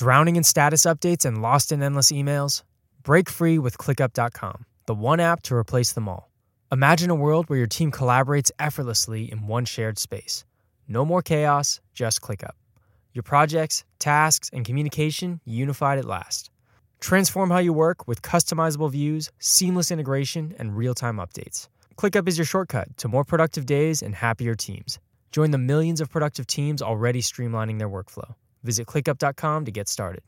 Drowning in status updates and lost in endless emails? Break free with ClickUp.com, the one app to replace them all. Imagine a world where your team collaborates effortlessly in one shared space. No more chaos, just ClickUp. Your projects, tasks, and communication unified at last. Transform how you work with customizable views, seamless integration, and real time updates. ClickUp is your shortcut to more productive days and happier teams. Join the millions of productive teams already streamlining their workflow. Visit clickup.com to get started.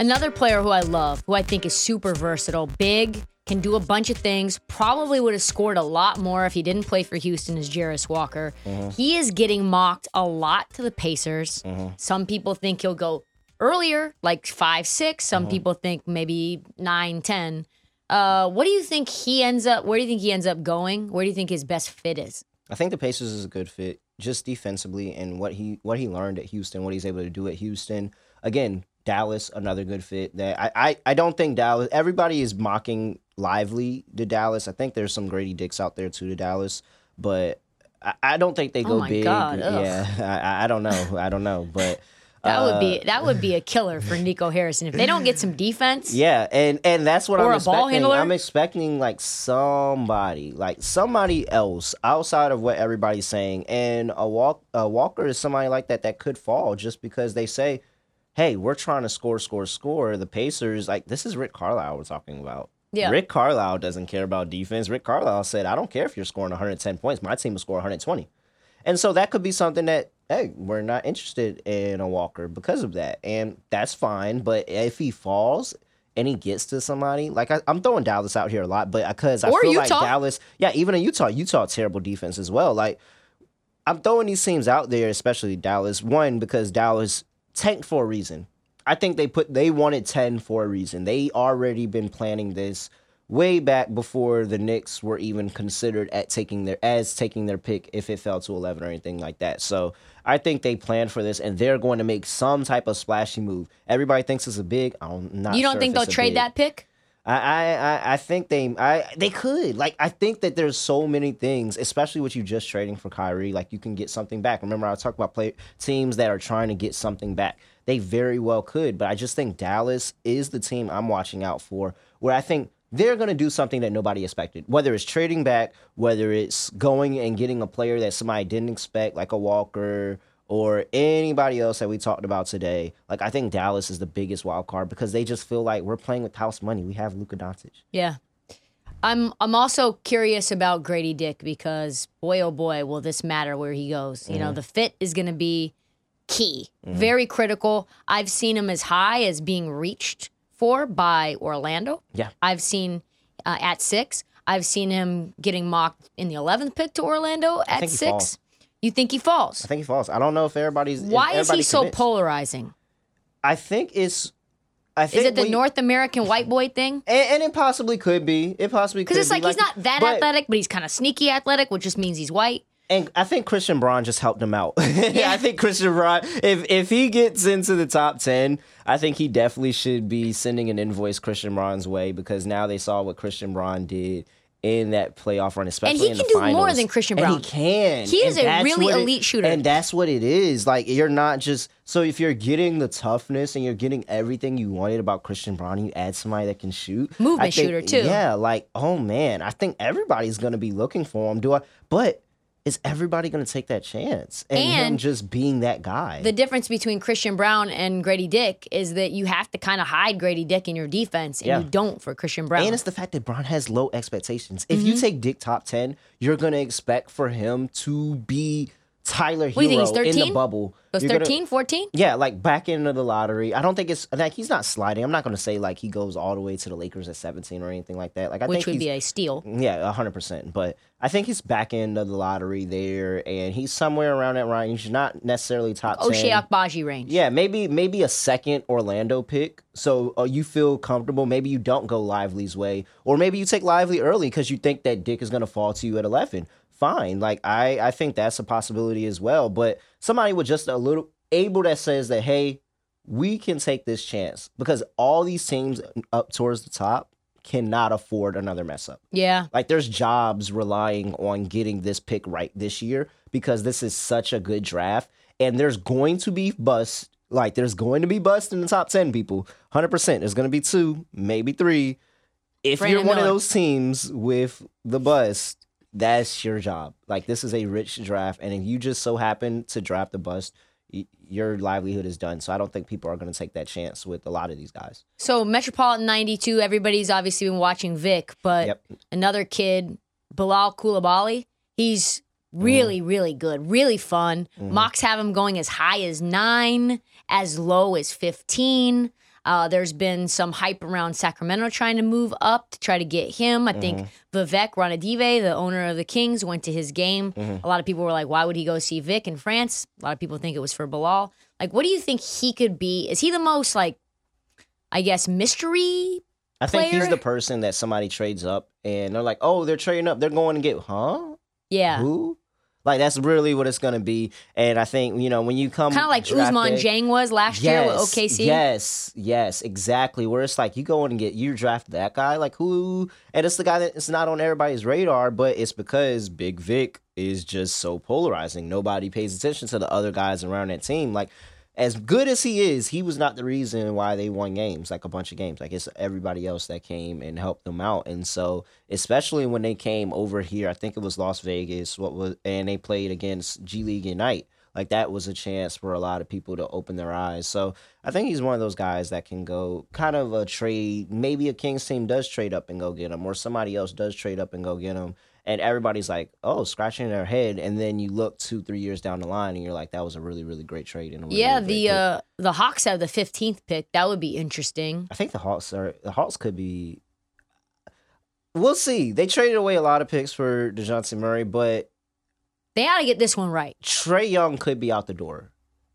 Another player who I love, who I think is super versatile, big, can do a bunch of things, probably would have scored a lot more if he didn't play for Houston, is Jarace Walker. Mm-hmm. He is getting mocked a lot to the Pacers. Mm-hmm. Some people think he'll go earlier, like five, six. Some people think maybe nine, ten. Uh, what do you think he ends up? Where do you think he ends up going? Where do you think his best fit is? I think the Pacers is a good fit, just defensively, and what he what he learned at Houston, what he's able to do at Houston. Again, Dallas, another good fit. That I I, I don't think Dallas. Everybody is mocking Lively to Dallas. I think there's some Grady Dicks out there too to Dallas, but I, I don't think they Oh go my big. God, yeah, I, I don't know. I don't know, but. That would uh, be that would be a killer for Nico Harrison if they don't get some defense. Yeah, and and that's what Or I'm a ball expecting. handler? I'm expecting like somebody, like somebody else outside of what everybody's saying. And a walk, a Walker is somebody like that that could fall just because they say, "Hey, we're trying to score, score, score." The Pacers, like this is Rick Carlisle we're talking about. Yeah. Rick Carlisle doesn't care about defense. Rick Carlisle said, "I don't care if you're scoring 110 points. My team will score 120." And so that could be something that, hey, we're not interested in a Walker because of that. And that's fine. But if he falls and he gets to somebody, like I, I'm throwing Dallas out here a lot, but because I Or feel Utah. like Dallas, yeah, even in Utah, Utah terrible defense as well. Like I'm throwing these teams out there, especially Dallas. One, because Dallas tanked for a reason. I think they put they wanted 10 for a reason. They already been planning this way back before the Knicks were even considered at taking their as taking their pick if it fell to 11 or anything like that. So I think they planned for this and they're going to make some type of splashy move. Everybody thinks it's a big. I'm not. You don't sure think they'll trade big. that pick? I, I, I- think they I they could. Like I think that there's so many things, especially with you just trading for Kyrie, like you can get something back. Remember I talked about play teams that are trying to get something back. They very well could, but I just think Dallas is the team I'm watching out for where I think they're going to do something that nobody expected. Whether it's trading back, whether it's going and getting a player that somebody didn't expect like a Walker or anybody else that we talked about today. Like I think Dallas is the biggest wild card because they just feel like we're playing with house money. We have Luka Doncic. Yeah. I'm I'm also curious about Grady Dick because boy oh boy will this matter where he goes. You Mm-hmm. know, the fit is going to be key. Very critical. I've seen him as high as being reached for by Orlando. Yeah. I've seen uh, at 6. I've seen him getting mocked in the 11th pick to Orlando at 6. falls. You think he falls? I think he falls. I don't know if everybody's. if Why is he everybody's so polarizing? I think it's. I think Is it the we- North American white boy thing? And, and it possibly could be. It possibly could Because it's be. like, he's not that but- athletic, but he's kind of sneaky athletic, which just means he's white. And I think Christian Braun just helped him out. I think Christian Braun, if if he gets into the top ten, I think he definitely should be sending an invoice Christian Braun's way because now they saw what Christian Braun did in that playoff run, especially and he in can the do more than Christian And he can. He is a really it- elite shooter. and that's what it is. Like you're not just so if you're getting the toughness and you're getting everything you wanted about Christian Braun, you add somebody that can shoot. Movement think- shooter, too. Yeah, like oh man, I think everybody's gonna be looking for him. Do I? But is everybody gonna take that chance? And, him just being that guy. The difference between Christian Braun and Grady Dick is that you have to kind of hide Grady Dick in your defense, and Yeah. you don't for Christian Braun. And it's the fact that Braun has low expectations. If Mm-hmm. you take Dick top ten, you're gonna expect for him to be Tyler What do you Herro in the 13? bubble. Goes You're gonna- 13, 14? Yeah, like back into the lottery. I don't think it's like he's not sliding. I'm not going to say like he goes all the way to the Lakers at 17 or anything like that. Like I Which think would be a steal. yeah, 100. percent But I think he's back end of the lottery there, and he's somewhere around that range. Not necessarily top 10. Ochai Agbaji range. Yeah, maybe maybe a second Orlando pick. So uh, you feel comfortable. Maybe you don't go Lively's way, or maybe you take Lively early because you think that Dick is going to fall to you at 11. Fine, like I I think that's a possibility as well. But somebody with just a little able that says that hey, we can take this chance because all these teams up towards the top cannot afford another mess up. Yeah. Like there's jobs relying on getting this pick right this year because this is such a good draft. And there's going to be bust. Like there's going to be bust in the top 10 people. 100%. There's going to be two, maybe three. If Brandon you're one Miller. of those teams with the bust, that's your job. Like this is a rich draft. And if you just so happen to draft the bust, y- your livelihood is done. So I don't think people are going to take that chance with a lot of these guys. So Metropolitan 92, everybody's obviously been watching Vic, but Yep. another kid, Bilal Coulibaly, he's Mm-hmm. really, really good, really fun. Mocks have him going as high as nine, as low as 15. Uh, there's been some hype around Sacramento trying to move up to try to get him. I think Mm-hmm. Vivek Ranadive, the owner of the Kings, went to his game. Mm-hmm. A lot of people were like, why would he go see Vic in France? A lot of people think it was for Bilal. Like, what do you think he could be? Is he the most, like, I guess, mystery I think he's the person that somebody trades up and they're like, oh, they're trading up. They're going to get, huh? Yeah. Who? Like, that's really what it's going to be. And I think, you know, when you come. Kind of like Ousmane Dieng was last year with OKC. Yes, yes, exactly. Where it's like you go in and get you draft that guy, like who, and it's the guy that it's not on everybody's radar, but it's because Big Vic is just so polarizing. Nobody pays attention to the other guys around that team. Like as good as he is, he was not the reason why they won games, like a bunch of games. Like it's everybody else that came and helped them out. And so, especially when they came over here, I think it was Las Vegas, what was and they played against G League Ignite. Like that was a chance for a lot of people to open their eyes. So I think he's one of those guys that can go kind of a trade. Maybe a Kings team does trade up and go get him, or somebody else does trade up and go get him. And everybody's like, oh, scratching their head. And then you look two, three years down the line and you're like, that was a really, really great trade. And really, Yeah, really the uh the Hawks have the 15th pick. That would be interesting. I think the Hawks are the Hawks could be. We'll see. They traded away a lot of picks for Dejounte Murray, but They ought to get this one right. Trae Young could be out the door.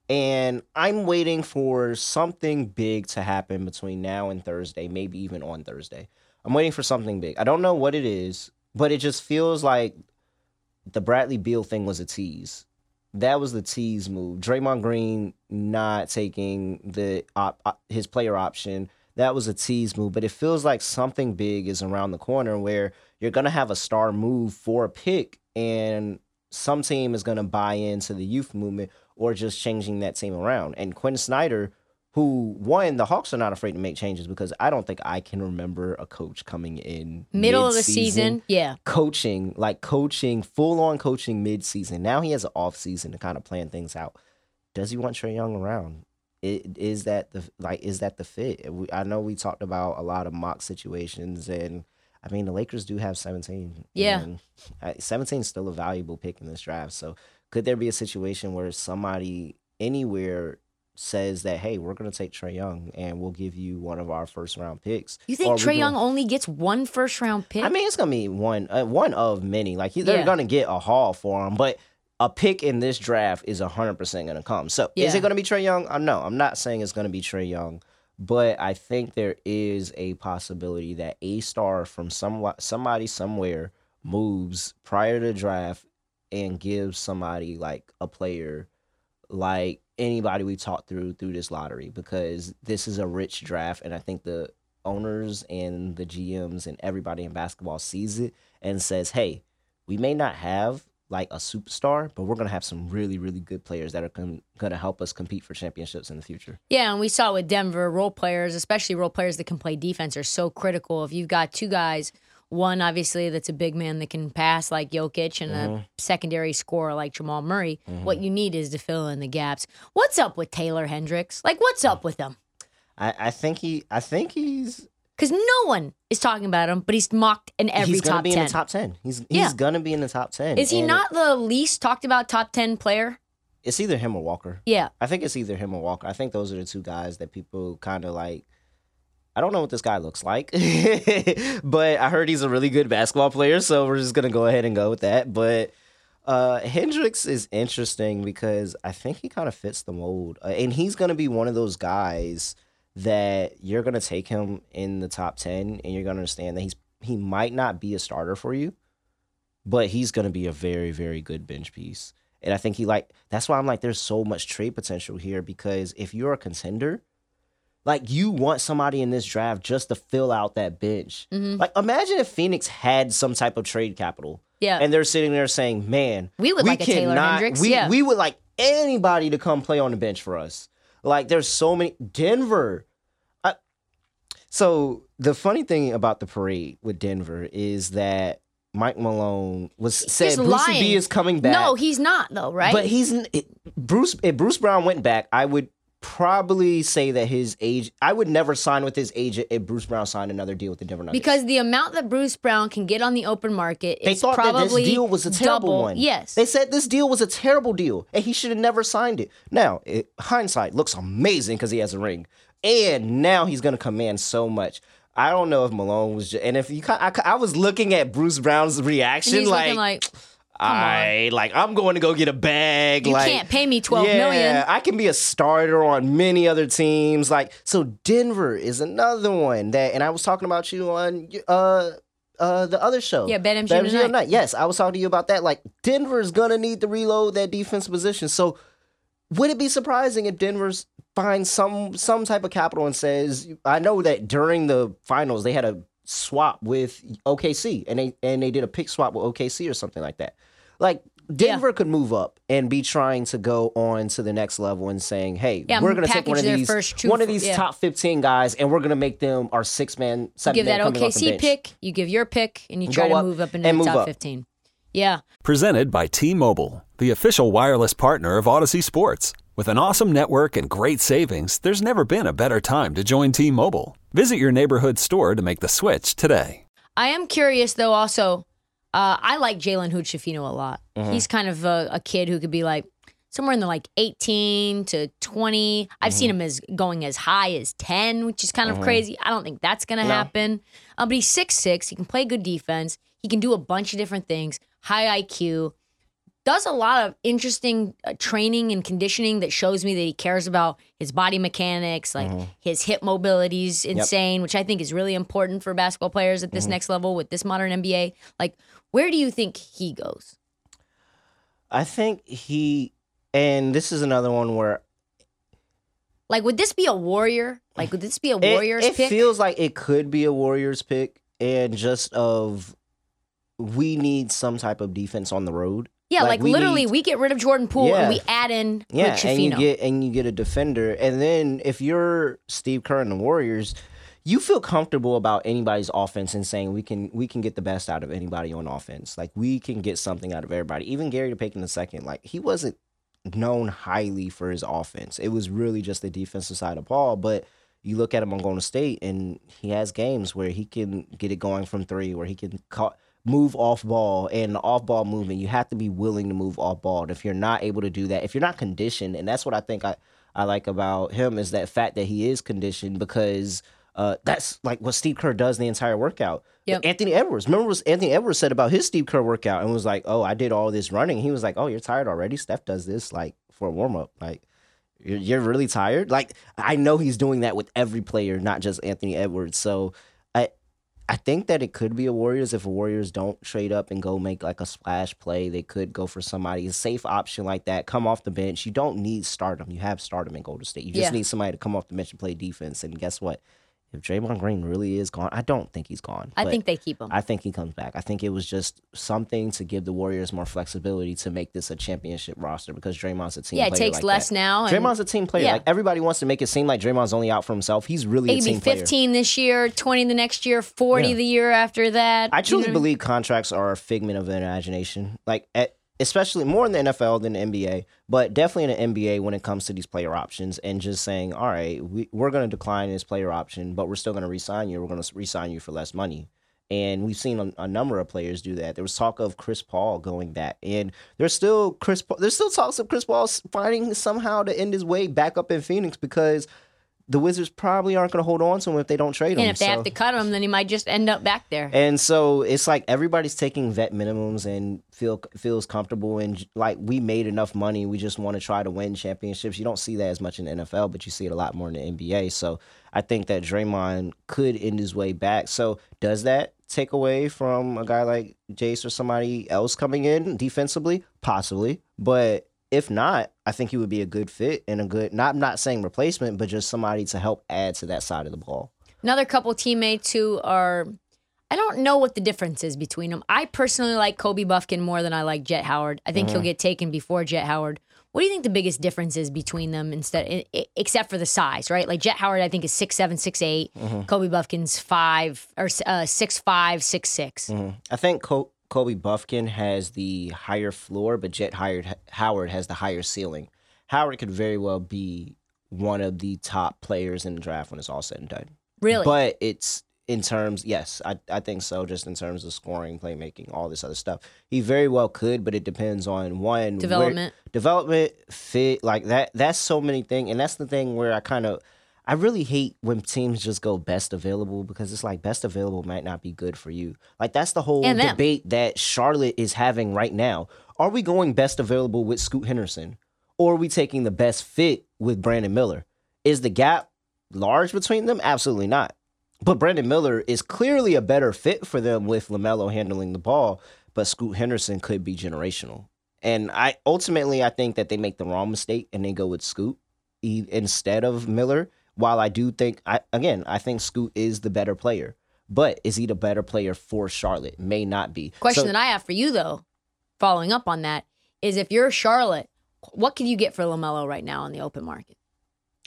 And I'm waiting for something big to happen between now and Thursday, maybe even on Thursday. I'm waiting for something big. I don't know what it is, but it just feels like the Bradley Beal thing was a tease. That was the tease move. Draymond Green not taking the op- op- his player option. That was a tease move, but it feels like something big is around the corner where you're going to have a star move for a pick and some team is going to buy into the youth movement or just changing that team around. And Quin Snyder, who one, the Hawks are not afraid to make changes because I don't think I can remember a coach coming in Middle of the mid-season. Yeah. coaching, like coaching, full on coaching mid season. Now he has an off season to kind of plan things out. Does he want Trae Young around? It, is that the like is that the fit? We, I know we talked about a lot of mock situations and I mean the Lakers do have 17. Yeah. Uh, 17 is still a valuable pick in this draft. So could there be a situation where somebody anywhere says that hey, we're going to take Trae Young and we'll give you one of our first round picks? You think Trae Young only gets one first round pick? I mean, it's gonna be one uh, one of many. Like they're Yeah. gonna get a haul for him, but a pick in this draft is hundred percent gonna come. So is it gonna be Trae Young? Uh, no, I'm not saying it's gonna be Trae Young, but I think there is a possibility that a star from some somebody somewhere moves prior to draft and gives somebody like a player like anybody we talked through through this lottery because this is a rich draft and I think the owners and the GMs and everybody in basketball sees it and says, "Hey, we may not have like a superstar, but we're gonna have some really, really good players that are con- gonna help us compete for championships in the future." Yeah, and we saw with Denver, role players, especially role players that can play defense, are so critical. If you've got two guys, one obviously that's a big man that can pass like Jokic, and a mm-hmm. secondary scorer like Jamal Murray, mm-hmm. what you need is to fill in the gaps. What's up with Taylor Hendricks? Like, what's up with him? I, I think he, I think he's Because no one is talking about him, but he's mocked in every he's gonna top be ten. in the top ten. He's he's Yeah. gonna be in the top ten. is he And not the least talked about top ten player? It's either him or Walker. Yeah. I think it's either him or Walker. I think those are the two guys that people kind of like. I don't know what this guy looks like, but I heard he's a really good basketball player, so we're just gonna go ahead and go with that. But uh, Hendricks is interesting because I think he kind of fits the mold, uh, and he's gonna be one of those guys that you're gonna take him in the top ten, and you're gonna understand that he's he might not be a starter for you, but he's gonna be a very very good bench piece. And I think he like that's why I'm like there's so much trade potential here because if you're a contender, like you want somebody in this draft just to fill out that bench. Mm-hmm. Like imagine if Phoenix had some type of trade capital. Yeah. And they're sitting there saying, "Man, We would like a Taylor Hendricks, We yeah. we would like anybody to come play on the bench for us." Like there's so many Denver. I, so the funny thing about the parade with Denver is that Mike Malone was said He's lying. B is coming back. No, he's not though, right? But he's it, Bruce. If Bruce Brown went back, I would probably say that his age. I would never sign with his agent if Bruce Brown signed another deal with the Denver Nuggets. because the amount that Bruce Brown can get on the open market they is thought that this deal was a terrible double. one. Yes. they said this deal was a terrible deal, and he should have never signed it. Now, it, hindsight looks amazing because he has a ring, and now he's going to command so much. I don't know if Malone was, just, and if you, I, I was looking at Bruce Brown's reaction, like, like, I like I'm going to go get a bag. You like, can't pay me 12 yeah, million. I can be a starter on many other teams. Like so, Denver is another one that, and I was talking about you on uh uh the other show. Yeah, BetMGM Tonight. Tonight. Yes, I was talking to you about that. Like Denver is gonna need to reload that defense position. So would it be surprising if Denver's finds some some type of capital and says, I know that during the finals they had a swap with OKC and they and they did a pick swap with OKC or something like that. Like Denver could move up and be trying to go on to the next level and saying, "Hey, Yeah, we're going to take one of these first two one of these yeah. top 15 guys and we're going to make them our six man, seven give man that coming off the OKC bench." pick, you give your pick, and you Go try to move up into and the move top up. 15. Yeah. Presented by T Mobile, the official wireless partner of Audacy Sports. With an awesome network and great savings, there's never been a better time to join T Mobile. Visit your neighborhood store to make the switch today. I am curious though. Also, uh, I like Jalen Hood Schifino a lot. Mm-hmm. He's kind of a, a kid who could be like somewhere in the like 18 to 20. I've Mm-hmm. seen him as going as high as 10, which is kind of crazy. I don't think that's gonna happen. Uh, but he's six six. He can play good defense. He can do a bunch of different things. High IQ. Does a lot of interesting uh, training and conditioning that shows me that he cares about his body mechanics, like Mm-hmm. his hip mobility is insane, which I think is really important for basketball players at Mm-hmm. this next level with this modern NBA. Like, where do you think he goes? I think he and this is another one where Like, would this be a warrior? Like, would this be a it, Warriors it pick? feels like it could be a Warriors pick and just of we need some type of defense on the road. yeah, like, we literally, need- we get rid of Jordan Poole Yeah. and we add in Yeah, and you get and you get a defender, and then if you're Steve Kerr and the Warriors, you feel comfortable about anybody's offense and saying we can we can get the best out of anybody on offense. Like we can get something out of everybody. Even Gary Payton the second, like he wasn't known highly for his offense. It was really just the defensive side of ball. But you look at him on Golden State, and he has games where he can get it going from three, where he can ca- move off ball. And off ball movement, you have to be willing to move off ball. And if you're not able to do that, if you're not conditioned, and that's what I think I, I like about him is that fact that he is conditioned because. Uh, that's like what Steve Kerr does the entire workout. Yep. Anthony Edwards. Remember what Anthony Edwards said about his Steve Kerr workout and was like, "Oh, I did all this running." He was like, "Oh, you're tired already." Steph does this like for a warm up. Like, you're, you're really tired. Like, I know he's doing that with every player, not just Anthony Edwards. So, I I think that it could be a Warriors if Warriors don't trade up and go make like a splash play. They could go for somebody a safe option like that. Come off the bench. You don't need stardom. You have stardom in Golden State. You just Yeah. need somebody to come off the bench and play defense. And guess what? If Draymond Green really is gone, I don't think he's gone. I think they keep him. I think he comes back. I think it was just something to give the Warriors more flexibility to make this a championship roster because Draymond's a team Yeah, it player. takes like less that. now Draymond's a team player. Yeah. Like everybody wants to make it seem like Draymond's only out for himself. He's really it a be team player. 15 this year, 20 the next year, 40 Yeah. the year after that. I You know truly what mean? believe contracts are a figment of imagination. Like at, especially more in the NFL than the NBA, but definitely in the NBA when it comes to these player options and just saying, all right, we, we're going to decline this player option, but we're still going to re-sign you. We're going to re-sign you for less money. And we've seen a, a number of players do that. There was talk of Chris Paul going back, and there's still Chris. Paul, there's still talks of Chris Paul finding somehow to end his way back up in Phoenix because the Wizards probably aren't going to hold on to him if they don't trade him. And if they So- have to cut him, then he might just end up back there. and so it's like everybody's taking vet minimums and feel feels comfortable and like we made enough money. We just want to try to win championships. You don't see that as much in the NFL, but you see it a lot more in the NBA. So I think that Draymond could end his way back. So does that take away from a guy like Jace or somebody else coming in defensively? Possibly, but if not, I think he would be a good fit and a good not not saying replacement, but just somebody to help add to that side of the ball. Another couple teammates who are, I don't know what the difference is between them. I personally like Kobe Bufkin more than I like Jett Howard. I think he'll Mm-hmm. get taken before Jett Howard. What do you think the biggest difference is between them instead, except for the size, right? Like Jett Howard, I think is six seven, six eight. Mm-hmm. Kobe Bufkin's five or uh, six five, six six. I think Kobe Bufkin has the higher floor, but Jett Howard, Howard has the higher ceiling. Howard could very well be one of the top players in the draft when it's all said and done. Really? But it's in terms, yes, I, I think so, just in terms of scoring, playmaking, all this other stuff. He very well could, but it depends on one where- Development. development, fit, like that. That's so many things. And that's the thing where I kind of. I really hate when teams just go best available because it's like best available might not be good for you. Like that's the whole And them. debate that Charlotte is having right now. Are we going best available with Scoot Henderson? Or are we taking the best fit with Brandon Miller? Is the gap large between them? Absolutely not. But Brandon Miller is clearly a better fit for them with LaMelo handling the ball, but Scoot Henderson could be generational. And I ultimately I think that they make the wrong mistake and they go with Scoot instead of Miller. While I do think I again, I think Scoot is the better player. But is he the better player for Charlotte? May not be. Question So- that I have for you though, following up on that, is if you're Charlotte, what can you get for Lamelo right now on the open market?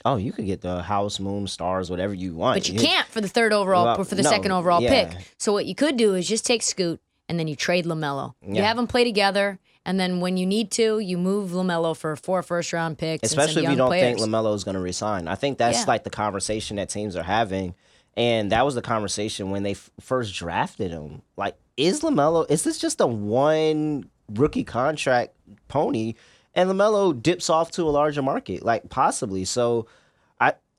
Oh, you could get the house, moon, stars, whatever you want. But you can't for the third overall Well, or for the no, second overall yeah. pick. So what you could do is just take Scoot and then you trade Lamelo. You have them play together, and then when you need to, you move Lamelo for four first round picks. Especially if you don't players. think LaMelo is going to resign. I think that's Yeah. like the conversation that teams are having. And that was the conversation when they f- first drafted him. Like, is LaMelo, is this just a one rookie contract pony? And LaMelo dips off to a larger market, like possibly. So,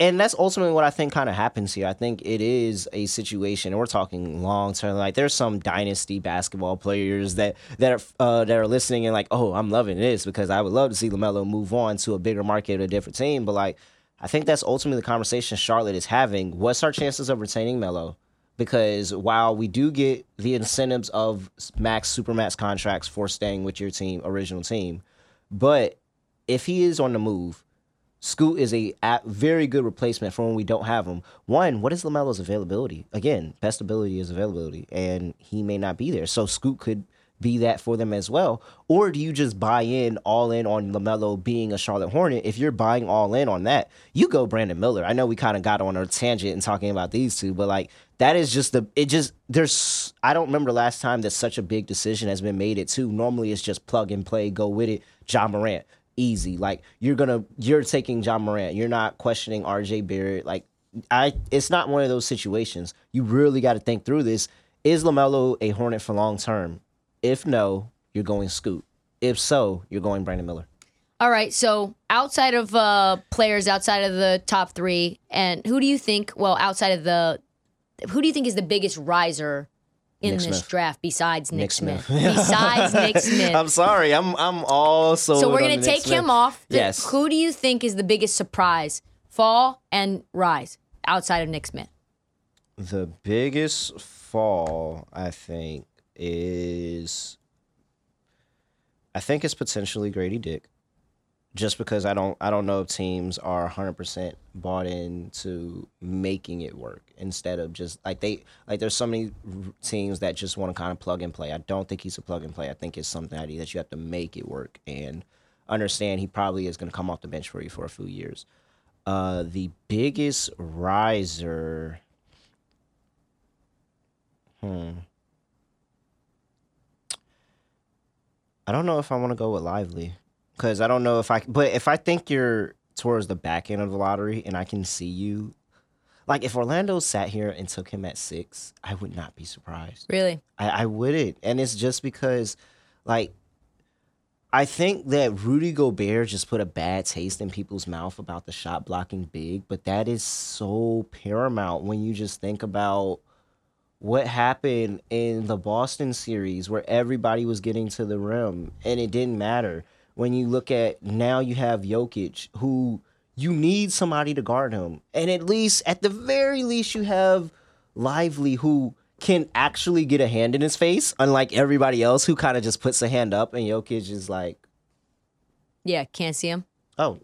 and that's ultimately what I think kind of happens here. I think it is a situation, and we're talking long term. Like there's some dynasty basketball players that that are uh, that are listening and like, oh, I'm loving this because I would love to see Lamelo move on to a bigger market, a different team. But like, I think that's ultimately the conversation Charlotte is having. What's our chances of retaining Melo? Because while we do get the incentives of max supermax contracts for staying with your team, original team, but if he is on the move, Scoot is a, very good replacement for when we don't have him. One, what is Lamelo's availability? Again, best ability is availability, and he may not be there. So Scoot could be that for them as well. Or do you just buy in all in on Lamelo being a Charlotte Hornet? If you're buying all in on that, you go Brandon Miller. I know we kind of got on a tangent and talking about these two, but like that is just the it just there's I don't remember the last time that such a big decision has been made at two. Normally it's just plug and play, go with it. Ja Morant easy. Like you're gonna you're taking Ja Morant. You're not questioning RJ Barrett. Like I it's not one of those situations. You really got to think through this. Is LaMelo a Hornet for long term? If no, you're going Scoot. If so, you're going Brandon Miller. All right. So outside of uh, players, outside of the top three, and who do you think? Well, outside of the, who do you think is the biggest riser in Nick this Smith. draft besides Nick, Nick Smith? Smith. besides Nick Smith. I'm sorry. I'm I'm all so. so we're gonna take him off. The- Yes. Who do you think is the biggest surprise, fall and rise outside of Nick Smith? The biggest fall, I think, is I think it's potentially Grady Dick. Just because I don't I don't know if teams are 100% bought into making it work instead of just like they like there's so many teams that just want to kind of plug and play. I don't think he's a plug and play. I think it's something that you have to make it work and understand he probably is going to come off the bench for you for a few years. Uh, the biggest riser. Hmm. I don't know if I want to go with Lively because I don't know if I. But if I think you're towards the back end of the lottery and I can see you, like if Orlando sat here and took him at six, I would not be surprised. Really? I, I wouldn't, and it's just because, like, I think that Rudy Gobert just put a bad taste in people's mouth about the shot blocking big, but that is so paramount when you just think about what happened in the Boston series where everybody was getting to the rim and it didn't matter. When you look at now you have Jokic who you need somebody to guard him. And at least at the very least you have Lively who can actually get a hand in his face unlike everybody else who kind of just puts a hand up and Jokic is like, Yeah, can't see him. "Oh,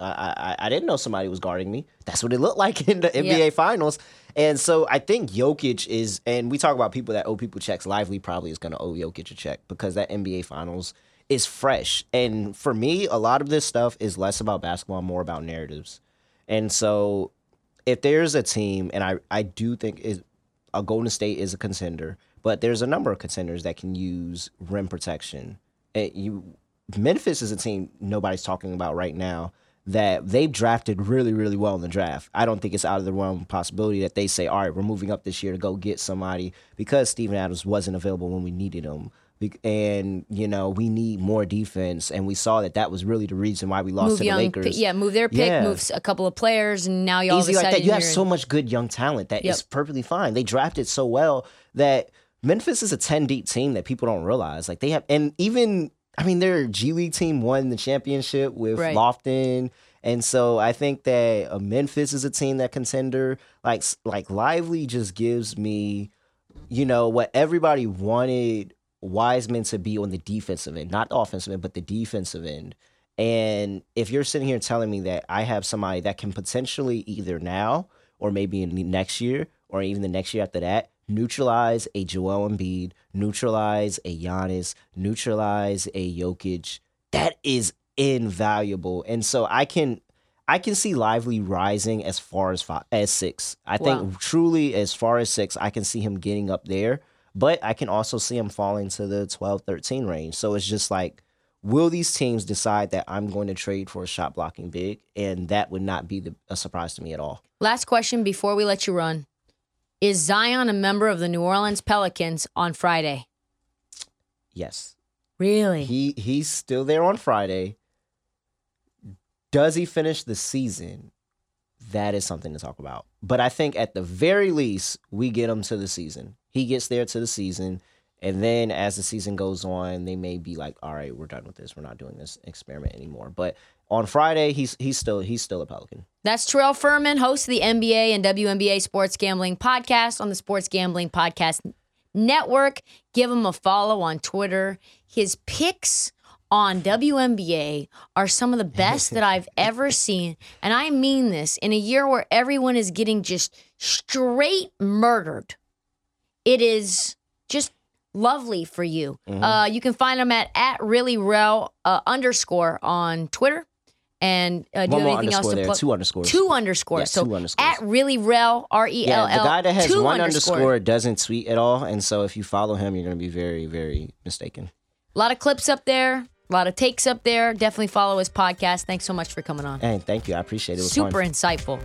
I, I I didn't know somebody was guarding me. That's what it looked like in the NBA Yeah. Finals. And so I think Jokic is, and we talk about people that owe people checks. Lively probably is going to owe Jokic a check because that NBA Finals is fresh. And for me, a lot of this stuff is less about basketball, more about narratives. And so if there's a team, and I I do think is a Golden State is a contender, but there's a number of contenders that can use rim protection. And you Memphis is a team nobody's talking about right now that they've drafted really, really well in the draft. I don't think it's out of the realm of possibility that they say, all right, we're moving up this year to go get somebody because Steven Adams wasn't available when we needed him. And, you know, we need more defense. And we saw that that was really the reason why we lost Move to the young, Lakers. yeah, move their pick, Yeah. move a couple of players, and now you all Easy like that. You have so much good young talent that Yep. is perfectly fine. They drafted so well that Memphis is a 10 deep team that people don't realize. Like they have, and even, I mean, their G League team won the championship with Right. Lofton. And so I think that Memphis is a team that contender. Like, like Lively just gives me, you know, what everybody wanted Wiseman to be on the defensive end, not the offensive end, but the defensive end. And if you're sitting here telling me that I have somebody that can potentially either now or maybe in the next year or even the next year after that neutralize a Joel Embiid, neutralize a Giannis, neutralize a Jokic, that is invaluable. And so I can I can see Lively rising as far as five, as six. I think Wow. truly as far as six, I can see him getting up there. But I can also see him falling to the 12, 13 range. So it's just like, will these teams decide that I'm going to trade for a shot blocking big? And that would not be the, a surprise to me at all. Last question before we let you run. Is Zion a member of the New Orleans Pelicans on Friday? Yes. Really? He he's still there on Friday. Does he finish the season? That is something to talk about. But I think at the very least, we get him to the season. He gets there to the season. And then as the season goes on, they may be like, all right, we're done with this. We're not doing this experiment anymore. But on Friday, he's he's still he's still a Pelican. That's Terrell Furman, host of the NBA and WNBA Sports Gambling Podcast on the Sports Gambling Podcast Network. Give him a follow on Twitter. His picks on WNBA are some of the best that I've ever seen. And I mean this in a year where everyone is getting just straight murdered. It is just lovely for you. Uh, you can find him at, at really rel uh, underscore on Twitter. And uh, do One you have more anything else to there, plug? two underscores. Two underscores. Yeah, so two underscores. at really rel r e Yeah, l l. the guy that has one underscore doesn't tweet at all. And so if you follow him, you're gonna be very, very mistaken. A lot of clips up there. A lot of takes up there. Definitely follow his podcast. Thanks so much for coming on. And thank you. I appreciate it. It was Super fun. insightful.